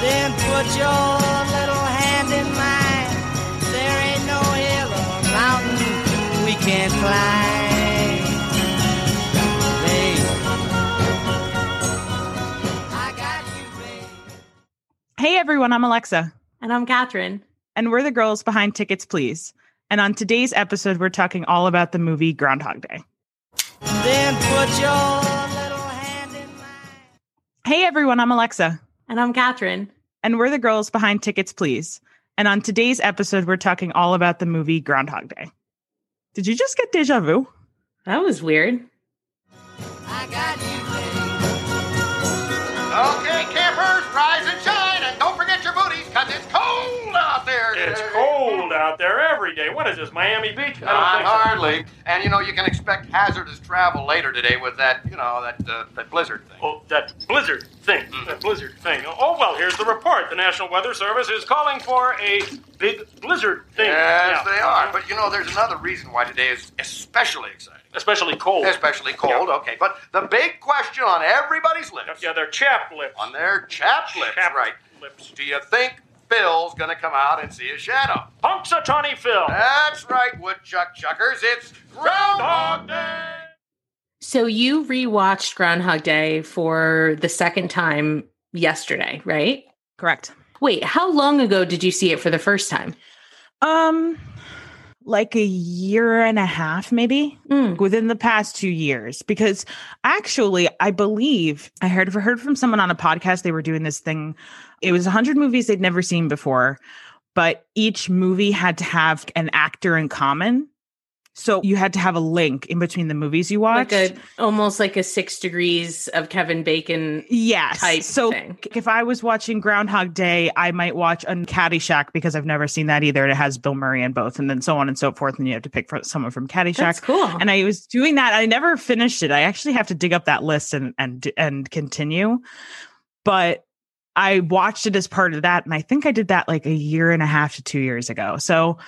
Then put your little hand in mine. There ain't no hill or mountain we can't climb. Babe, I got you, babe. Hey everyone, I'm Alexa, And I'm Catherine. and we're the girls behind Tickets Please. And on today's episode, we're talking all about the movie Groundhog Day. Then put your little hand in mine. Hey everyone, I'm Alexa, And I'm Catherine. and we're the girls behind Tickets Please. And on today's episode, we're talking all about the movie Groundhog Day. Did you just get deja vu? That was weird. Out there every day. What is this, Miami Beach? Not hardly. And you know, you can expect hazardous travel later today with that, you know, that uh, that blizzard thing. Oh, that blizzard thing. That blizzard thing. Oh, well, here's the report. The National Weather Service is calling for a big blizzard thing. Yes, Yeah. they are. But you know, there's another reason why today is especially exciting. Especially cold. Especially cold, Yeah. okay. But the big question on everybody's lips, Yeah, they're chapped lips. on their chap lips, Chapped right? lips. Do you think Phil's gonna come out and see a shadow? Punks a Punxsutawney Phil. That's right, woodchuck chuckers. It's Groundhog Day. So you rewatched Groundhog Day for the second time yesterday, right? Correct. Wait, how long ago did you see it for the first time? Um, like a year and a half, maybe Mm. within the past two years. Because actually, I believe I heard heard from someone on a podcast. They were doing this thing. It was hundred movies they'd never seen before, but each movie had to have an actor in common. So you had to have a link in between the movies you watched. Like a almost like a six degrees of Kevin Bacon. Yes. type so thing. if I was watching Groundhog Day, I might watch on Caddyshack because I've never seen that either. It has Bill Murray in both, and then so on and so forth. And you have to pick for someone from Caddyshack. That's cool. And I was doing that. I never finished it. I actually have to dig up that list and and and continue. But I watched it as part of that, and I think I did that like a year and a half to two years ago. So,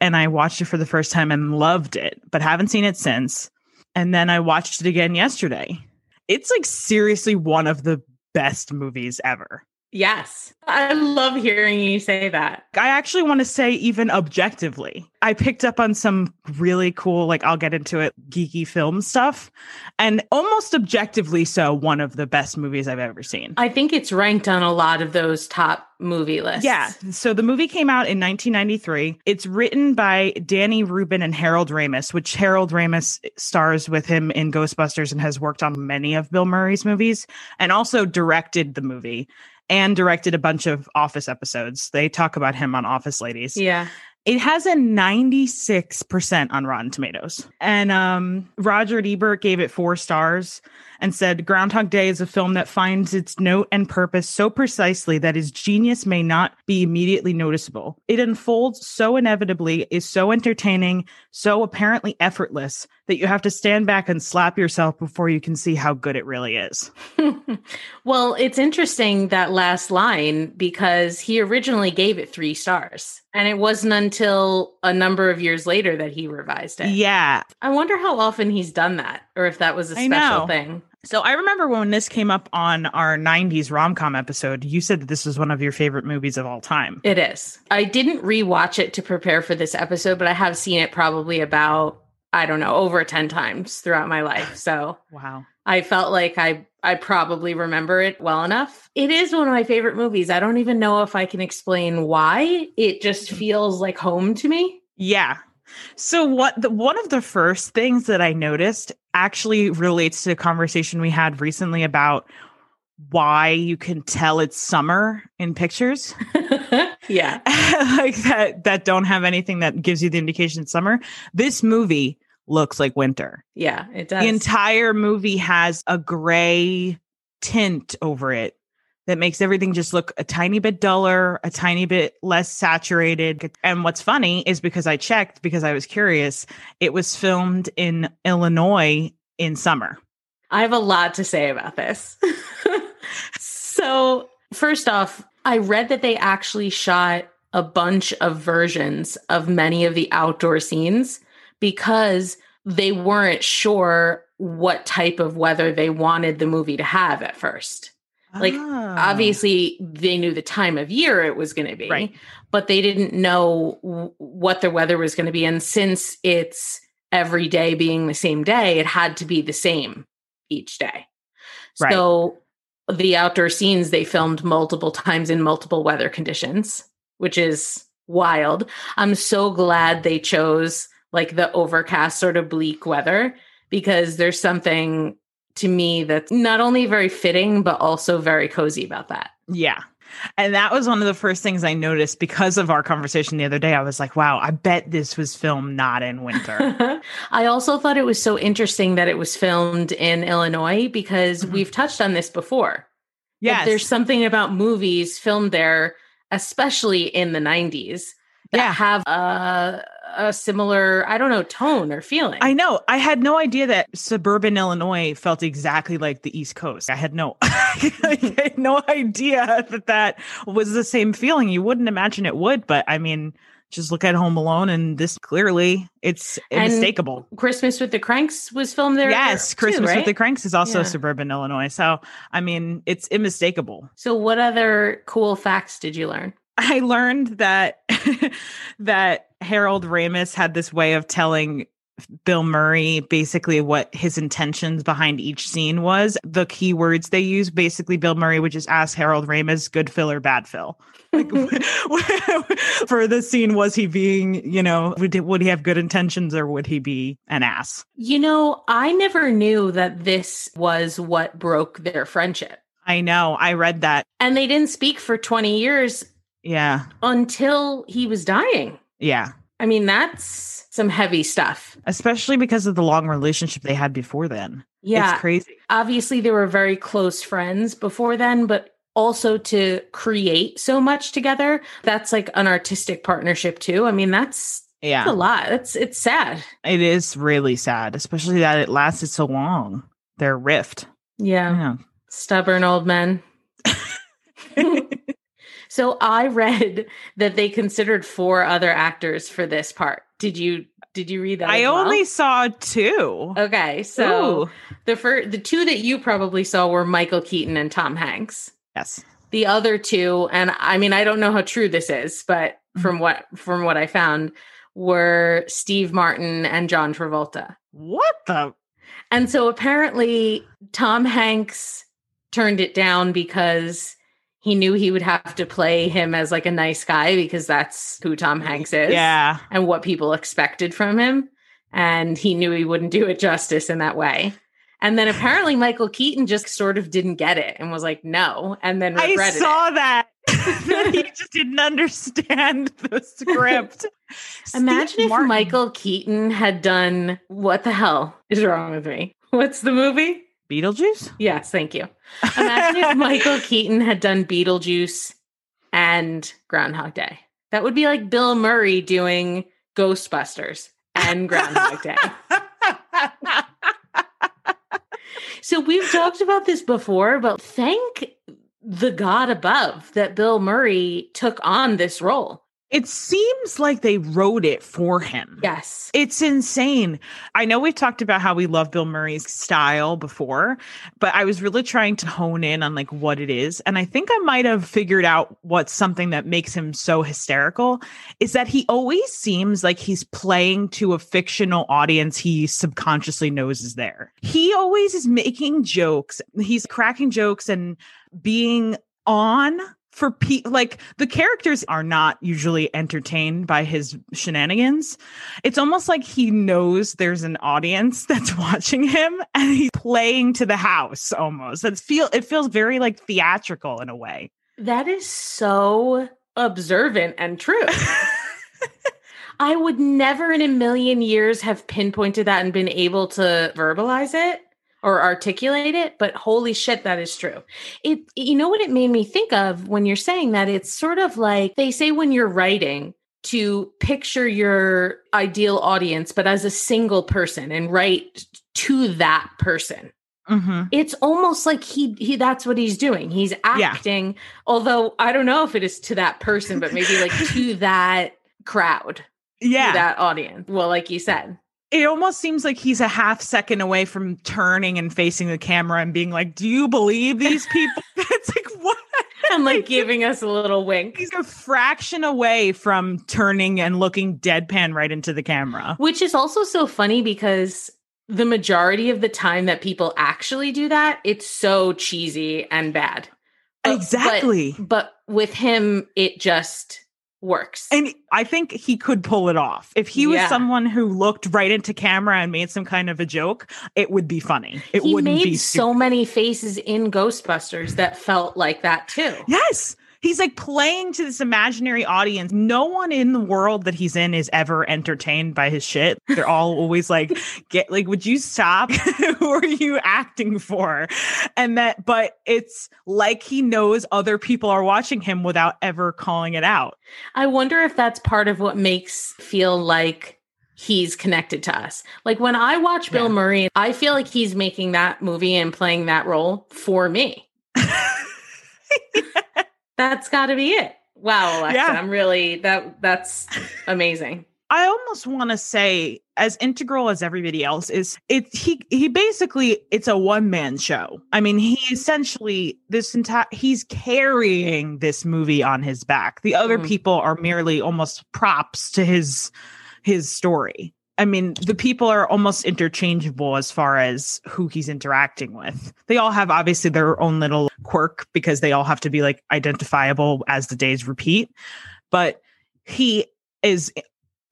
and I watched it for the first time and loved it, but haven't seen it since. And then I watched it again yesterday. It's like seriously one of the best movies ever. Yes. I love hearing you say that. I actually want to say, even objectively, I picked up on some really cool, like I'll get into it, geeky film stuff, and almost objectively so, one of the best movies I've ever seen. I think it's ranked on a lot of those top movie lists. Yeah. So the movie came out in 1993. It's written by Danny Rubin and Harold Ramis, which Harold Ramis stars with him in Ghostbusters and has worked on many of Bill Murray's movies and also directed the movie and directed a bunch of Office episodes. They talk about him on Office Ladies. Yeah. It has a 96% on Rotten Tomatoes. And um, Roger Ebert gave it four stars and said Groundhog Day is a film that finds its note and purpose so precisely that its genius may not be immediately noticeable. It unfolds so inevitably, is so entertaining, so apparently effortless that you have to stand back and slap yourself before you can see how good it really is. well, it's interesting that last line because he originally gave it three stars. And it wasn't until a number of years later that he revised it. Yeah. I wonder how often he's done that or if that was a special know. thing. So I remember when this came up on our 90s rom com episode, you said that this was one of your favorite movies of all time. It is. I didn't rewatch it to prepare for this episode, but I have seen it probably about, I don't know, over 10 times throughout my life. So Wow. I felt like I I probably remember it well enough. It is one of my favorite movies. I don't even know if I can explain why. It just mm-hmm. feels like home to me. Yeah. So what the one of the first things that I noticed actually relates to a conversation we had recently about why you can tell it's summer in pictures yeah. like that that don't have anything that gives you the indication it's summer. This movie looks like winter. Yeah, it does. The entire movie has a gray tint over it that makes everything just look a tiny bit duller, a tiny bit less saturated. And what's funny is because I checked because I was curious, it was filmed in Illinois in summer. I have a lot to say about this. so, first off, I read that they actually shot a bunch of versions of many of the outdoor scenes because they weren't sure what type of weather they wanted the movie to have at first. Like, Oh. Obviously, they knew the time of year it was going to be, Right. but they didn't know w- what the weather was going to be. And since it's every day being the same day, it had to be the same each day. Right. So the outdoor scenes they filmed multiple times in multiple weather conditions, which is wild. I'm so glad they chose like the overcast sort of bleak weather because there's something to me that's not only very fitting but also very cozy about that. Yeah. And that was one of the first things I noticed because of our conversation the other day. I was like, wow, I bet this was filmed not in winter. I also thought it was so interesting that it was filmed in Illinois because Mhm. we've touched on this before. yes. There's something about movies filmed there, especially in the 90s, that Yeah. have a, a similar, I don't know, tone or feeling. I know. I had no idea that suburban Illinois felt exactly like the East Coast. I had no, I had no idea that that was the same feeling. You wouldn't imagine it would, but I mean, just look at Home Alone, and this clearly it's And unmistakable. Christmas with the Cranks was filmed there. yes, Christmas with right? the Cranks is also Yeah. suburban Illinois. So I mean, it's unmistakable. So, what other cool facts did you learn? I learned that that Harold Ramis had this way of telling Bill Murray basically what his intentions behind each scene was. The key words they use basically Bill Murray would just ask Harold Ramis, good Phil or bad Phil. Like, mm-hmm. for the scene, was he being, you know, would, would he have good intentions or would he be an ass? You know, I never knew that this was what broke their friendship. I know. I read that. And they didn't speak for 20 years Yeah. until he was dying. Yeah. I mean, that's some heavy stuff. Especially because of the long relationship they had before then. Yeah. It's crazy. Obviously, they were very close friends before then, but also to create so much together, that's like an artistic partnership too. I mean, that's, Yeah. that's a lot. It's it's sad. It is really sad, especially that it lasted so long. Their rift. Yeah. Yeah. Stubborn old men. so I read that they considered four other actors for this part. Did you did you read that? I well? only saw two. Okay, so Ooh. the first the two that you probably saw were Michael Keaton and Tom Hanks. Yes. The other two, and I mean I don't know how true this is, but mm-hmm. from what from what I found, were Steve Martin and John Travolta. What the? And so apparently Tom Hanks turned it down because he knew he would have to play him as like a nice guy because that's who Tom Hanks is Yeah. and what people expected from him. And he knew he wouldn't do it justice in that way. And then apparently Michael Keaton just sort of didn't get it and was like, no, and then I saw it. that. that he just didn't understand the script. Imagine Steve if Martin. Michael Keaton had done what the hell is wrong with me? What's the movie? Beetlejuice? Yes, thank you. Imagine if Michael Keaton had done Beetlejuice and Groundhog Day. That would be like Bill Murray doing Ghostbusters and Groundhog Day. So we've talked about this before, but thank the God above that Bill Murray took on this role. It seems like they wrote it for him. Yes. It's insane. I know we've talked about how we love Bill Murray's style before, but I was really trying to hone in on like what it is. And I think I might have figured out what's something that makes him so hysterical is that he always seems like he's playing to a fictional audience he subconsciously knows is there. He always is making jokes. He's cracking jokes and being on for people like the characters are not usually entertained by his shenanigans. It's almost like he knows there's an audience that's watching him and he's playing to the house almost. It's feel it feels very like theatrical in a way. That is so observant and true. I would never in a million years have pinpointed that and been able to verbalize it or articulate it, but holy shit, that is true. It, you know what it made me think of when you're saying that? It's sort of like they say when you're writing to picture your ideal audience, but as a single person and write to that person mm-hmm. it's almost like he he that's what he's doing he's acting although i don't know if it is to that person but maybe like to that crowd to yeah that audience well like you said it almost seems like he's a half second away from turning and facing the camera and being like, "Do you believe these people?" it's like what? and like giving us a little wink. He's a fraction away from turning and looking deadpan right into the camera. Which is also so funny because the majority of the time that people actually do that, it's so cheesy and bad. Exactly. But, but with him, it just works. And I think he could pull it off. If he was Yeah. someone who looked right into camera and made some kind of a joke, it would be funny. It made be so many faces in Ghostbusters that felt like that too. Yes. He's like playing to this imaginary audience. No one in the world that he's in is ever entertained by his shit. They're all always like, get like, would you stop? Who are you acting for? And that, but it's like he knows other people are watching him without ever calling it out. I wonder if that's part of what makes feel like he's connected to us. Like when I watch Bill Yeah. Murray, I feel like he's making that movie and playing that role for me. That's got to be it. Wow, Alexa, Yeah. I'm really that that's amazing. I almost want to say, as integral as everybody else is, it he he basically it's a one man show. I mean, he essentially this entire he's carrying this movie on his back. The other Mhm. people are merely almost props to his his story. I mean, the people are almost interchangeable as far as who he's interacting with. They all have obviously their own little quirk because they all have to be like identifiable as the days repeat. But he is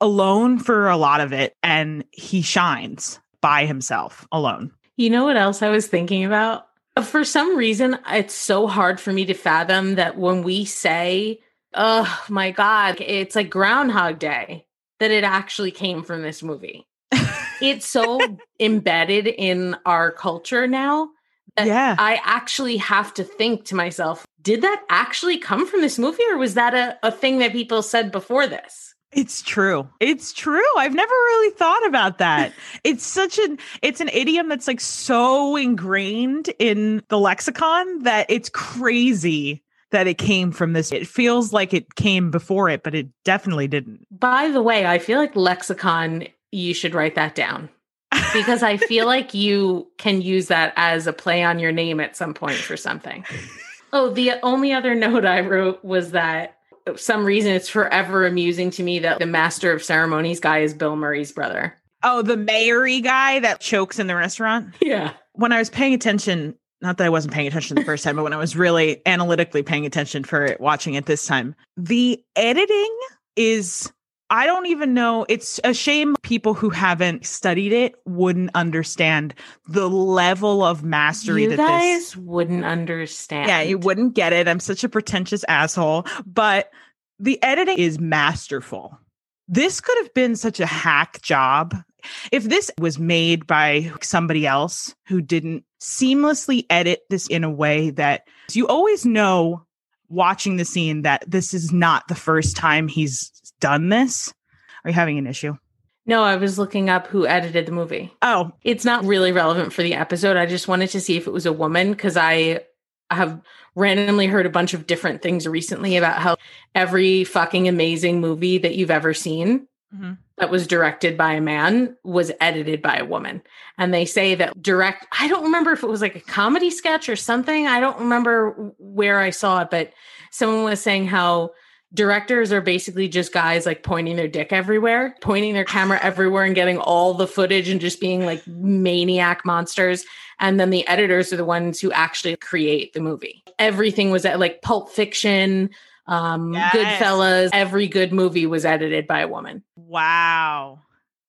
alone for a lot of it and he shines by himself alone. You know what else I was thinking about? For some reason, it's so hard for me to fathom that when we say, oh my God, it's like Groundhog Day, that it actually came from this movie. it's so embedded in our culture now that Yeah. I actually have to think to myself, did that actually come from this movie or was that a, a thing that people said before this? It's true. It's true. I've never really thought about that. it's such an it's an idiom that's like so ingrained in the lexicon that it's crazy that it came from this. It feels like it came before it, but it definitely didn't. By the way, I feel like lexicon, you should write that down because I feel like you can use that as a play on your name at some point for something. Oh, the only other note I wrote was that for some reason it's forever amusing to me that the master of ceremonies guy is Bill Murray's brother. Oh, the mayory guy that chokes in the restaurant? Yeah. when I was paying attention, not that I wasn't paying attention the first time, but when I was really analytically paying attention for it, watching it this time, the editing is, I don't even know. It's a shame people who haven't studied it wouldn't understand the level of mastery You that guys this. wouldn't understand. Yeah, you wouldn't get it. I'm such a pretentious asshole, but the editing is masterful. This could have been such a hack job if this was made by somebody else who didn't seamlessly edit this in a way that you always know watching the scene that this is not the first time he's done this. Are you having an issue? No, I was looking up who edited the movie. Oh, It's not really relevant for the episode. I just wanted to see if it was a woman because I have randomly heard a bunch of different things recently about how every fucking amazing movie that you've ever seen Mhm. That was directed by a man was edited by a woman. And they say that direct, I don't remember if it was like a comedy sketch or something. I don't remember where I saw it, but someone was saying how directors are basically just guys like pointing their dick everywhere, pointing their camera everywhere and getting all the footage and just being like maniac monsters. And then the editors are the ones who actually create the movie. Everything was at like Pulp Fiction, um, Yes. Goodfellas. Every good movie was edited by a woman. wow.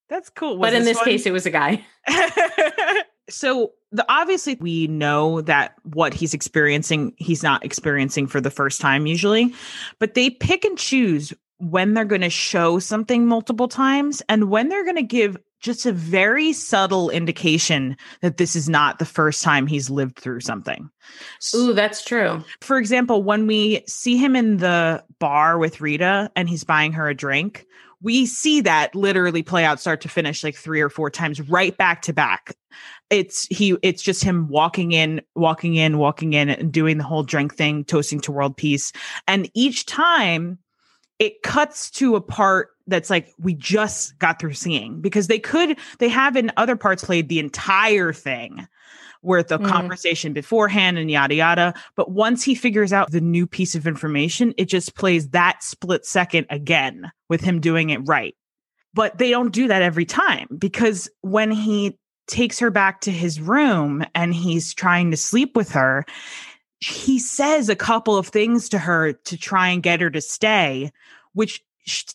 That's cool. Was but in this one- case, it was a guy. so the obviously we know that what he's experiencing he's not experiencing for the first time usually but they pick and choose when they're going to show something multiple times and when they're going to give just a very subtle indication that this is not the first time he's lived through something. Ooh, that's true. For example, when we see him in the bar with Rita and he's buying her a drink, we see that literally play out start to finish like three or four times right back to back. It's he it's just him walking in, walking in, walking in and doing the whole drink thing, toasting to world peace. And each time it cuts to a part that's like we just got through seeing because they could they have in other parts played the entire thing worth the Mhm. conversation beforehand and yada yada but once he figures out the new piece of information it just plays that split second again with him doing it right but they don't do that every time because when he takes her back to his room and he's trying to sleep with her he says a couple of things to her to try and get her to stay which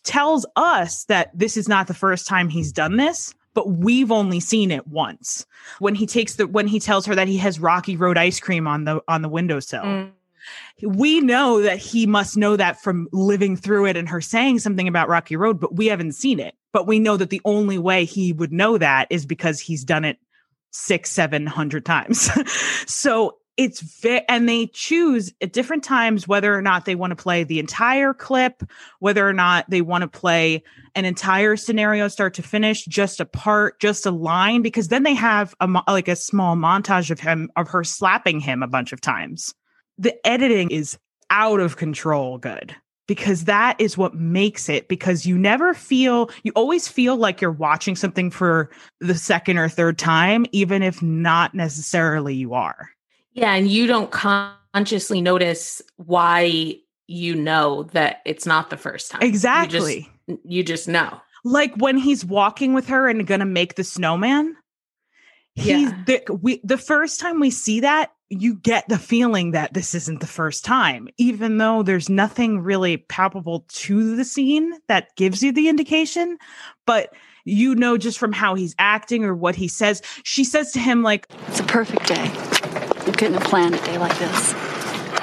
tells us that this is not the first time he's done this but we've only seen it once when he takes the when he tells her that he has rocky road ice cream on the on the windowsill Mm. we know that he must know that from living through it and her saying something about Rocky Road, but we haven't seen it. But we know that the only way he would know that is because he's done it six, seven hundred times. so it's very, and they choose at different times whether or not they want to play the entire clip, whether or not they want to play an entire scenario start to finish, just a part, just a line, because then they have a mo- like a small montage of him of her slapping him a bunch of times. The editing is out of control good because that is what makes it because you never feel you always feel like you're watching something for the second or third time even if not necessarily you are Yeah, and you don't consciously notice why you know that it's not the first time. exactly You just, you just know. like when he's walking with her and gonna make the snowman he's Yeah. the, we the first time we see that you get the feeling that this isn't the first time even though there's nothing really palpable to the scene that gives you the indication but you know just from how he's acting or what he says she says to him like It's a perfect day. You couldn't have planned a day like this.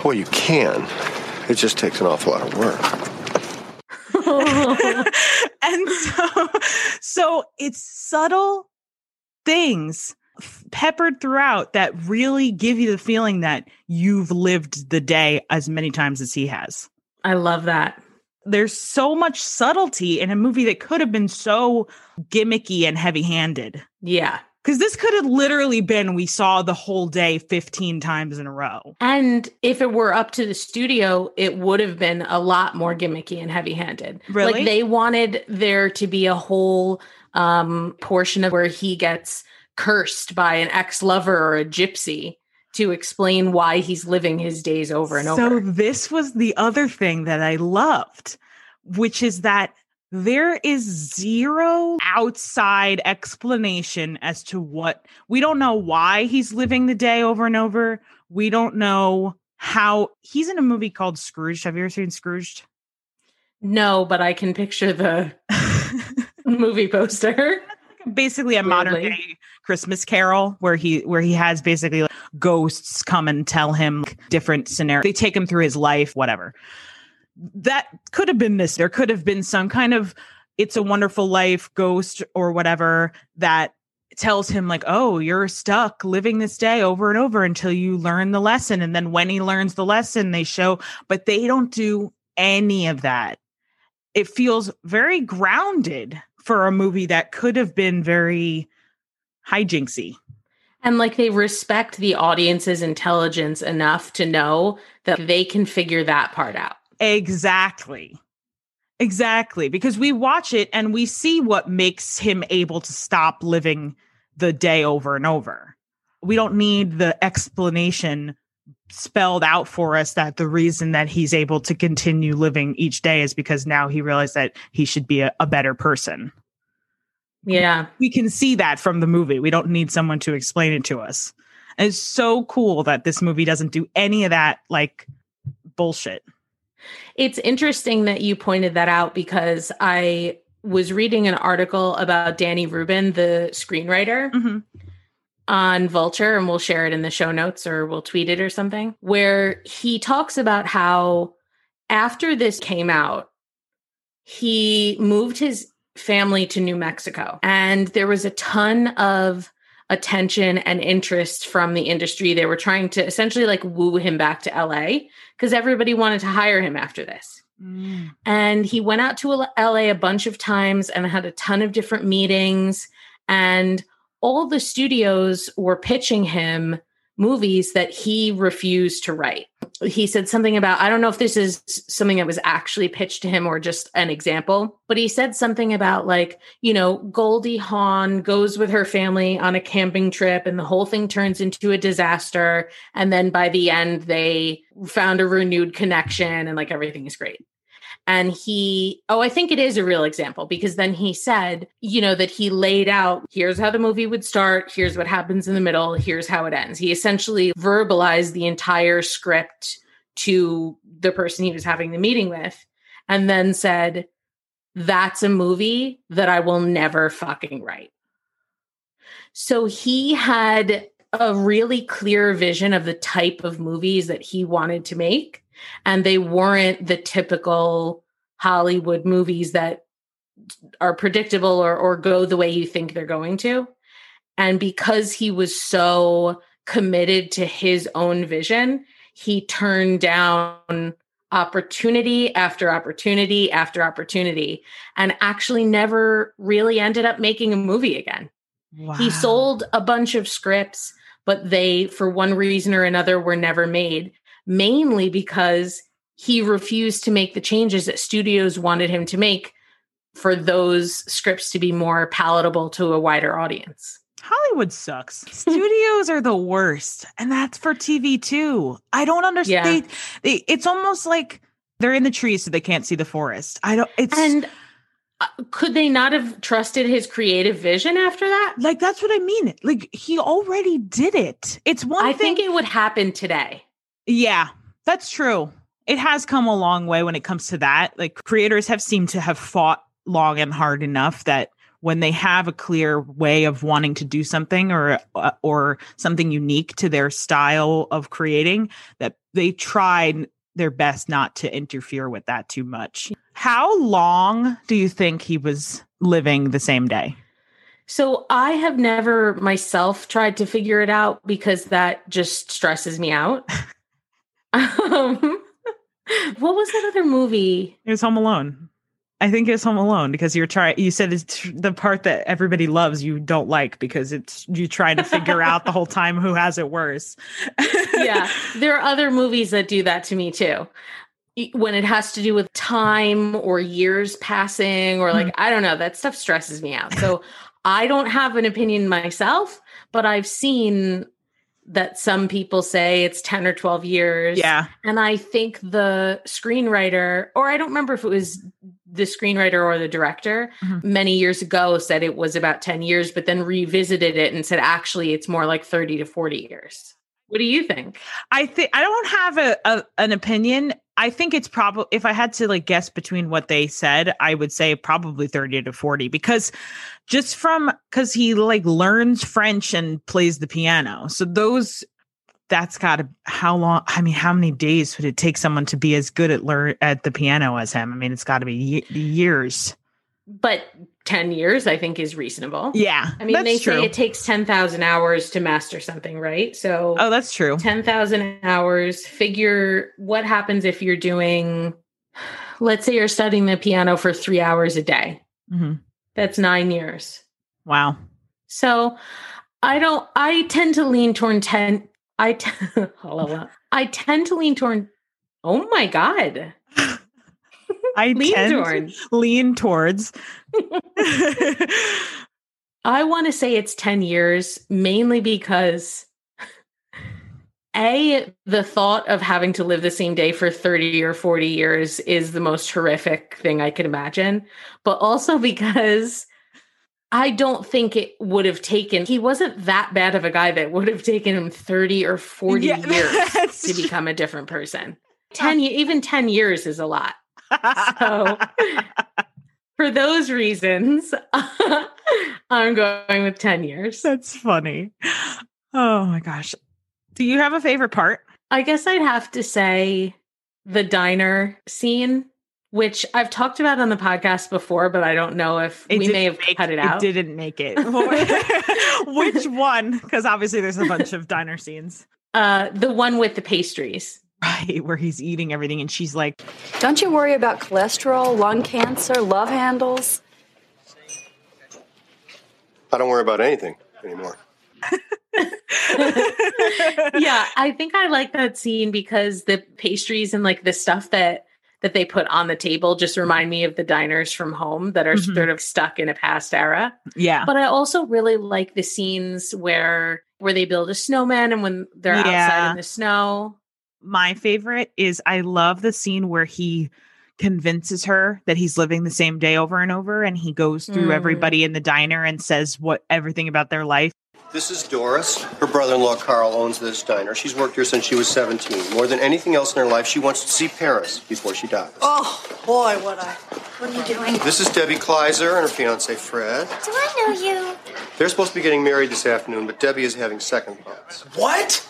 Well, you can. It just takes an awful lot of work. and so so it's subtle things peppered throughout that really give you the feeling that you've lived the day as many times as he has I love that. there's so much subtlety in a movie that could have been so gimmicky and heavy-handed Yeah. Because this could have literally been we saw the whole day 15 times in a row And if it were up to the studio, it would have been a lot more gimmicky and heavy handed. Really? Like they wanted there to be a whole um, portion of where he gets cursed by an ex lover or a gypsy to explain why he's living his days over and so over. So, this was the other thing that I loved, which is that there is zero outside explanation as to what we don't know why he's living the day over and over. We don't know how he's in a movie called Scrooged. Have you ever seen Scrooged? No, but I can picture the movie poster. basically a modern day Christmas Carol where he where he has basically like, ghosts come and tell him like, different scenarios. They take him through his life, whatever. That could have been this. There could have been some kind of it's a wonderful life ghost or whatever that tells him like oh you're stuck living this day over and over until you learn the lesson and then when he learns the lesson they show but they don't do any of that it feels very grounded for a movie that could have been very hijinksy. And like they respect the audience's intelligence enough to know that they can figure that part out. Exactly. Exactly. Because we watch it and we see what makes him able to stop living the day over and over. We don't need the explanation spelled out for us that the reason that he's able to continue living each day is because now he realized that he should be a, a better person. Yeah. we can see that from the movie. We don't need someone to explain it to us. And it's so cool that this movie doesn't do any of that like bullshit. It's interesting that you pointed that out because I was reading an article about Danny Rubin, the screenwriter, Mhm. on Vulture, and we'll share it in the show notes or we'll tweet it or something, where he talks about how after this came out, he moved his family to New Mexico. And there was a ton of attention and interest from the industry. They were trying to essentially like woo him back to LA because everybody wanted to hire him after this. Mm. And he went out to LA a bunch of times and had a ton of different meetings. And all the studios were pitching him movies that he refused to write. He said something about, I don't know if this is something that was actually pitched to him or just an example, but he said something about, like, you know, Goldie Hawn goes with her family on a camping trip and the whole thing turns into a disaster. And then by the end, they found a renewed connection and like everything is great and he oh i think it is a real example because then he said you know that he laid out here's how the movie would start here's what happens in the middle here's how it ends. He essentially verbalized the entire script to the person he was having the meeting with and then said that's a movie that i will never fucking write. So he had a really clear vision of the type of movies that he wanted to make and they weren't the typical Hollywood movies that are predictable or, or go the way you think they're going to. And because he was so committed to his own vision, he turned down opportunity after opportunity after opportunity and actually never really ended up making a movie again. Wow. He sold a bunch of scripts, but they, for one reason or another, were never made mainly because he refused to make the changes that studios wanted him to make for those scripts to be more palatable to a wider audience. Hollywood sucks. Studios are the worst, and that's for TV too. I don't understand. Yeah. They, they, it's almost like they're in the trees so they can't see the forest. I don't. It's and uh, could they not have trusted his creative vision after that? Like that's what I mean. Like he already did it. It's one. I thing- think it would happen today. Yeah, that's true. It has come a long way when it comes to that. Like creators have seemed to have fought long and hard enough that when they have a clear way of wanting to do something or uh, or something unique to their style of creating that they tried their best not to interfere with that too much. How long do you think he was living the same day? So I have never myself tried to figure it out because that just stresses me out. Um, what was that other movie? It was Home Alone. I think it's Home Alone because you're trying. You said it's the part that everybody loves. You don't like because it's you trying to figure out the whole time who has it worse. yeah, there are other movies that do that to me too. When it has to do with time or years passing, or like mm-hmm. I don't know, that stuff stresses me out. So I don't have an opinion myself, but I've seen that some people say it's 10 or 12 years. Yeah. And I think the screenwriter, or I don't remember if it was the screenwriter or the director, mm-hmm. many years ago said it was about 10 years, but then revisited it and said, actually, it's more like 30 to 40 years. What do you think? I think I don't have a, a an opinion. I think it's probably if I had to like guess between what they said, I would say probably 30 to 40 because just from cuz he like learns French and plays the piano. So those that's got to how long I mean how many days would it take someone to be as good at learn at the piano as him? I mean it's got to be years. But 10 years i think is reasonable. Yeah i mean they true. say it takes 10,000 hours to master something right? So oh that's true. 10,000 hours figure what happens if you're doing let's say you're studying the piano for 3 hours a day. Mm-hmm. that's 9 years. Wow. So i don't i tend to lean toward 10 i t- i tend to lean toward oh my god I lean tend towards. lean towards. I want to say it's 10 years mainly because a the thought of having to live the same day for 30 or 40 years is the most horrific thing I could imagine, but also because I don't think it would have taken he wasn't that bad of a guy that would have taken him 30 or 40 yeah, years to become a different person. 10 even 10 years is a lot so for those reasons, I'm going with 10 years. That's funny. Oh my gosh. Do you have a favorite part? I guess I'd have to say the diner scene, which I've talked about on the podcast before, but I don't know if it we may have make, cut it out. It didn't make it. which one? Because obviously there's a bunch of diner scenes. Uh, the one with the pastries. Right, where he's eating everything and she's like, Don't you worry about cholesterol, lung cancer, love handles? I don't worry about anything anymore. yeah, I think I like that scene because the pastries and like the stuff that that they put on the table just remind me of the diners from home that are Mhm. sort of stuck in a past era. yeah. But I also really like the scenes where where they build a snowman and when they're outside in the snow. My favorite is I love the scene where he convinces her that he's living the same day over and over and he goes through Mm. everybody in the diner and says what everything about their life. This is Doris. Her brother-in-law Carl owns this diner. She's worked here since she was 17. More than anything else in her life, she wants to see Paris before she dies. Oh, boy, what I. What are you doing? This is Debbie Kleiser and her fiance Fred. Do I know you? They're supposed to be getting married this afternoon, but Debbie is having second thoughts. What?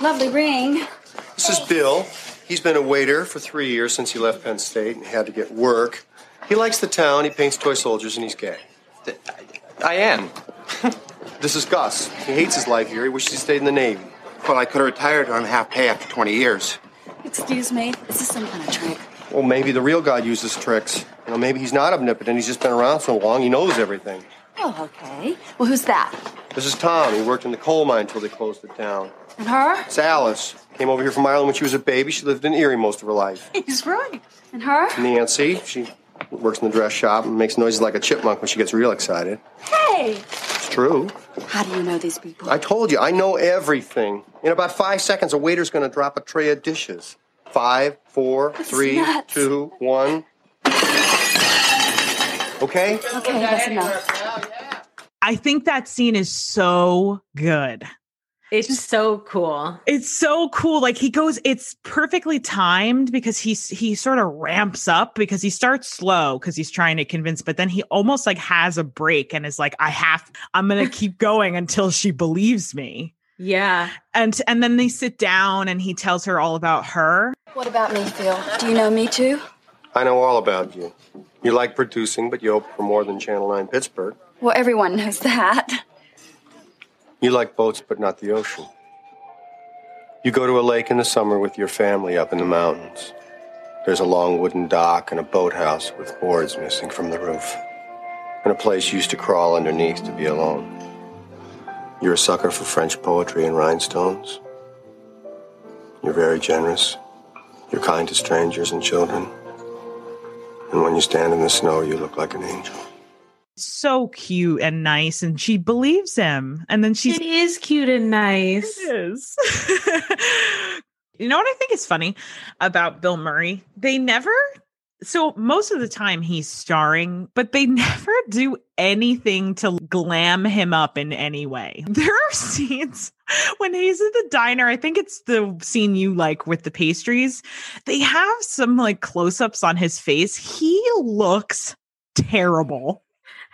Lovely ring. This is Bill. He's been a waiter for three years since he left Penn State and had to get work. He likes the town, he paints toy soldiers, and he's gay. I am. This is Gus. He hates his life here. He wishes he stayed in the Navy. Well, I could have retired on half pay after 20 years. Excuse me. Is this some kind of trick? Well, maybe the real God uses tricks. You know, maybe he's not omnipotent. He's just been around so long, he knows everything. Oh, okay. Well, who's that? This is Tom. He worked in the coal mine until they closed it down. And her? It's Alice. Came over here from Ireland when she was a baby. She lived in Erie most of her life. He's right. And her? Nancy, she works in the dress shop and makes noises like a chipmunk when she gets real excited. Hey! It's true. How do you know these people? I told you, I know everything. In about five seconds, a waiter's going to drop a tray of dishes. Five, four, That's three, nuts. two, one. Okay? Okay, that's enough. I think that scene is so good. It's just so cool. It's so cool. Like he goes, it's perfectly timed because he's he sort of ramps up because he starts slow because he's trying to convince, but then he almost like has a break and is like, I have, I'm gonna keep going until she believes me. Yeah. And and then they sit down and he tells her all about her. What about me, Phil? Do you know me too? I know all about you. You like producing, but you hope for more than Channel 9 Pittsburgh. Well, everyone knows that. You like boats, but not the ocean. You go to a lake in the summer with your family up in the mountains. There's a long wooden dock and a boathouse with boards missing from the roof, and a place you used to crawl underneath to be alone. You're a sucker for French poetry and rhinestones. You're very generous. You're kind to strangers and children. And when you stand in the snow, you look like an angel. So cute and nice, and she believes him. And then she's It is cute and nice. It is. you know what I think is funny about Bill Murray? They never so most of the time he's starring, but they never do anything to glam him up in any way. There are scenes when he's at the diner, I think it's the scene you like with the pastries. They have some like close-ups on his face. He looks terrible.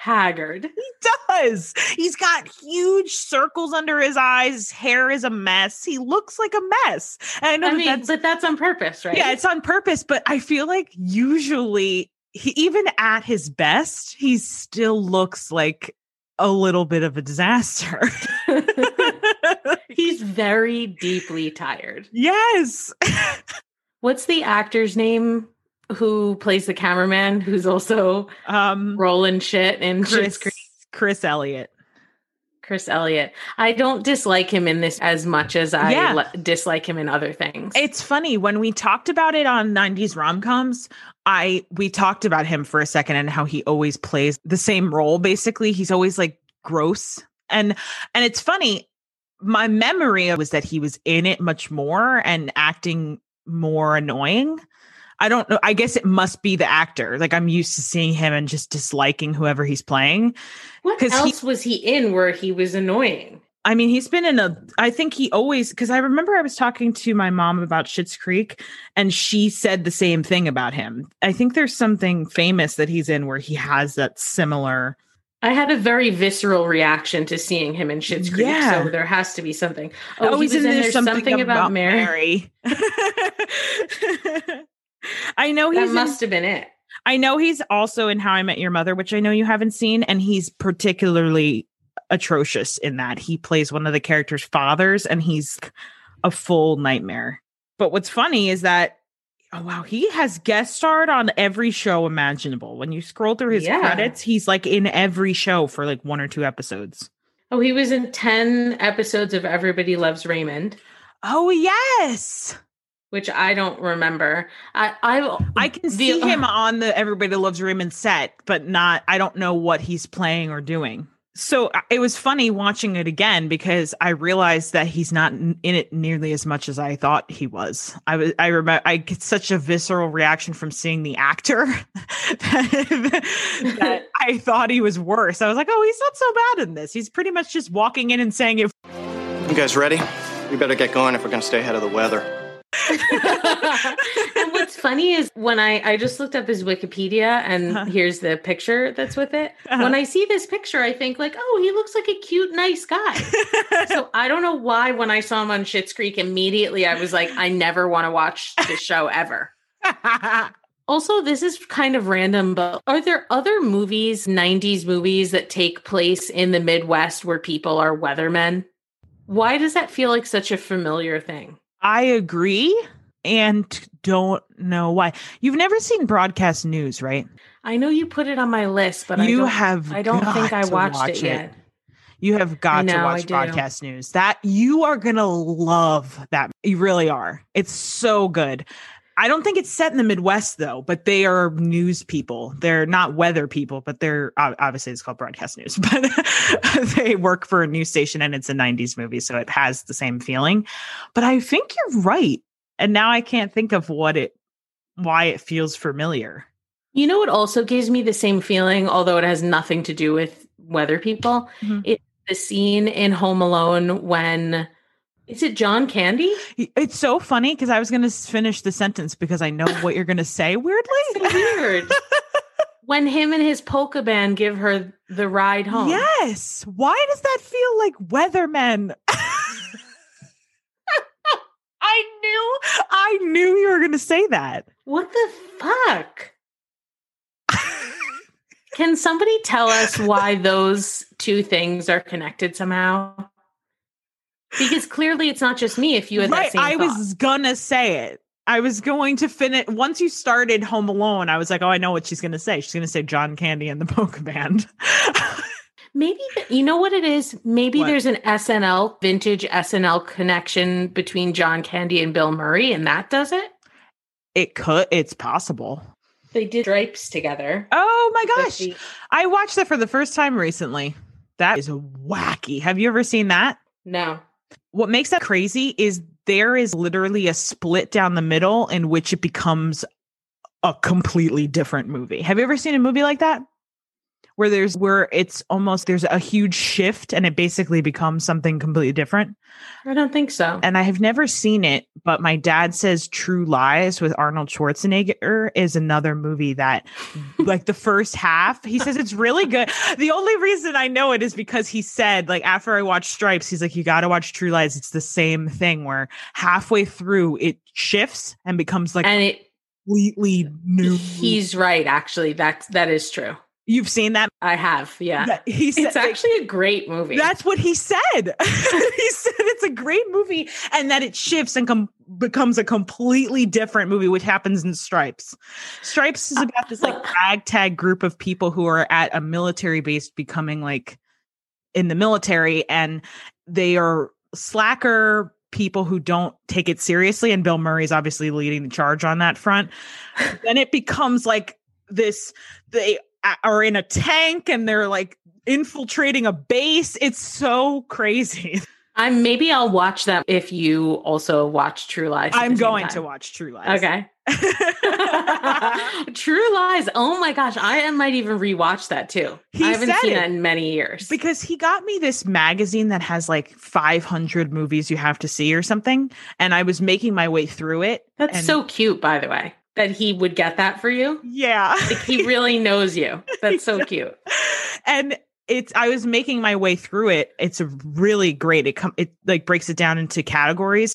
Haggard. He does. He's got huge circles under his eyes. His hair is a mess. He looks like a mess. And I know I that mean, that's but that's on purpose, right? yeah, it's on purpose, but I feel like usually he even at his best, he still looks like a little bit of a disaster. He's very deeply tired. yes. What's the actor's name who plays the cameraman who's also Um rolling shit in Chris Chris Elliott. Chris Elliott. I don't dislike him in this as much as I Yeah. li- dislike him in other things. It's funny when we talked about it on 90s rom-coms, I we talked about him for a second and how he always plays the same role basically. He's always like gross. And and it's funny, my memory was that he was in it much more and acting more annoying. I don't know. I guess it must be the actor. Like I'm used to seeing him and just disliking whoever he's playing. what 'cause he- else was he in where he was annoying? I mean, he's been in a. I think he always because I remember I was talking to my mom about Schitt's Creek, and she said the same thing about him. I think there's something famous that he's in where he has that similar. I had a very visceral reaction to seeing him in Schitt's Creek, Yeah. so there has to be something. Oh, Oh, he was in in There's there's something, about, Mary. Mary. I know he must have been it. I know he's also in How I Met Your Mother, which I know you haven't seen, and he's particularly atrocious in that. He plays one of the character's fathers, and he's a full nightmare. But what's funny is that, oh wow, he has guest starred on every show imaginable. When you scroll through his Yeah. credits, he's like in every show for like one or two episodes. Oh, he was in 10 episodes of Everybody Loves Raymond, Oh yes. Which I don't remember. I I I can the- see him on the Everybody Loves Raymond set, but not I don't know what he's playing or doing. So uh, it was funny watching it again because I realized that he's not in in it nearly as much as I thought he was. I was I remember I get such a visceral reaction from seeing the actor that, that I thought he was worse. I was like, oh, he's not so bad in this. He's pretty much just walking in and saying it. You guys ready? We better get going if we're going to stay ahead of the weather. And what's funny is when I I just looked up his Wikipedia and Uh-huh. here's the picture that's with it. Uh-huh. When I see this picture, I think like, oh, he looks like a cute, nice guy. so I don't know why when I saw him on Schitt's Creek, immediately I was like, I never want to watch this show ever. Also, this is kind of random, but are there other movies, 90s movies that take place in the Midwest where people are weathermen? Why does that feel like such a familiar thing? I agree and don't know why. You've never seen broadcast news, right? I know you put it on my list, but I you don't, have I don't think I watched watch it yet. You have got know, to watch broadcast news. That you are gonna love that. You really are. It's so good. I don't think it's set in the Midwest though, but they are news people. They're not weather people, but they're obviously it's called broadcast news, but they work for a news station and it's a 90s movie, so it has the same feeling. But I think you're right. And now I can't think of what it why it feels familiar. You know what also gives me the same feeling, although it has nothing to do with weather people? Mhm. It's the scene in Home Alone when is it John Candy? It's so funny because I was going to finish the sentence because I know what you're going to say weirdly. So weird. when him and his polka band give her the ride home. Yes. Why does that feel like weathermen? I knew I knew you were going to say that. What the fuck? Can somebody tell us why those two things are connected somehow? Because clearly it's not just me if you had that right, same I thought. was gonna say it. I was going to finish once you started Home Alone. I was like, oh, I know what she's going to say. She's going to say John Candy and the Polka Band. Maybe you know what it is. Maybe What? there's an SNL vintage SNL connection between John Candy and Bill Murray, and that does it. it could. It's possible. They did Stripes together. Oh my gosh! the- I watched that for the first time recently. That is wacky. Have you ever seen that? no, What makes that crazy is there is literally a split down the middle in which it becomes a completely different movie. Have you ever seen a movie like that? Where there's where it's almost there's a huge shift and it basically becomes something completely different. I don't think so. And I have never seen it, but my dad says True Lies with Arnold Schwarzenegger is another movie that like the first half, he says it's really good. The only reason I know it is because he said like after I watched Stripes, he's like you got to watch True Lies. It's the same thing where halfway through it shifts and becomes like and it completely new. he's right. Actually, that's that is true. You've seen that? I have. Yeah, He said it's actually a great movie. That's what he said. he said it's a great movie and that it shifts and com- becomes a completely different movie, which happens in Stripes. Stripes is about this like ragtag group of people who are at a military base becoming like in the military and they are slacker people who don't take it seriously. And Bill Murray is obviously leading the charge on that front. then it becomes like this they are in a tank and they're like infiltrating a base. It's so crazy. I'm maybe I'll watch that if you also watch True Lies. I'm going to watch True Lies. Okay. True Lies. Oh my gosh, I might even rewatch that too. He I haven't said seen it. that in many years. because he got me this magazine that has like 500 movies you have to see or something. And I was making my way through it. That's and- so cute, by the way, that he would get that for you. Yeah. Like he really knows you. That's so cute. and it's I was making my way through it. It's really great. It come it like breaks it down into categories.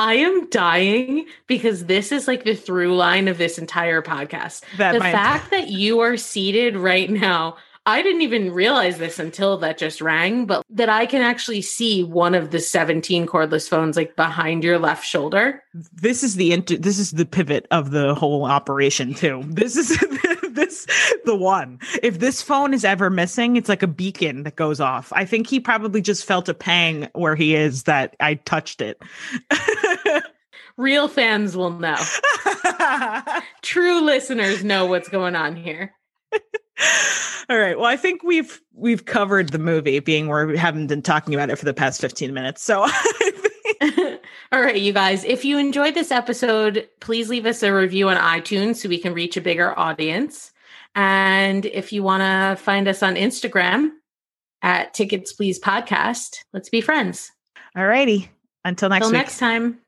I am dying because this is like the through line of this entire podcast. That the fact that you are seated right now I didn't even realize this until that just rang, but that I can actually see one of the 17 cordless phones like behind your left shoulder. This is the inter- this is the pivot of the whole operation too. This is this the one. If this phone is ever missing, it's like a beacon that goes off. I think he probably just felt a pang where he is that I touched it. Real fans will know. True listeners know what's going on here. All right. Well, I think we've we've covered the movie, being where we haven't been talking about it for the past fifteen minutes. So, all right, you guys. If you enjoyed this episode, please leave us a review on iTunes so we can reach a bigger audience. And if you want to find us on Instagram at Tickets Please Podcast, let's be friends. All righty. Until next Until next time.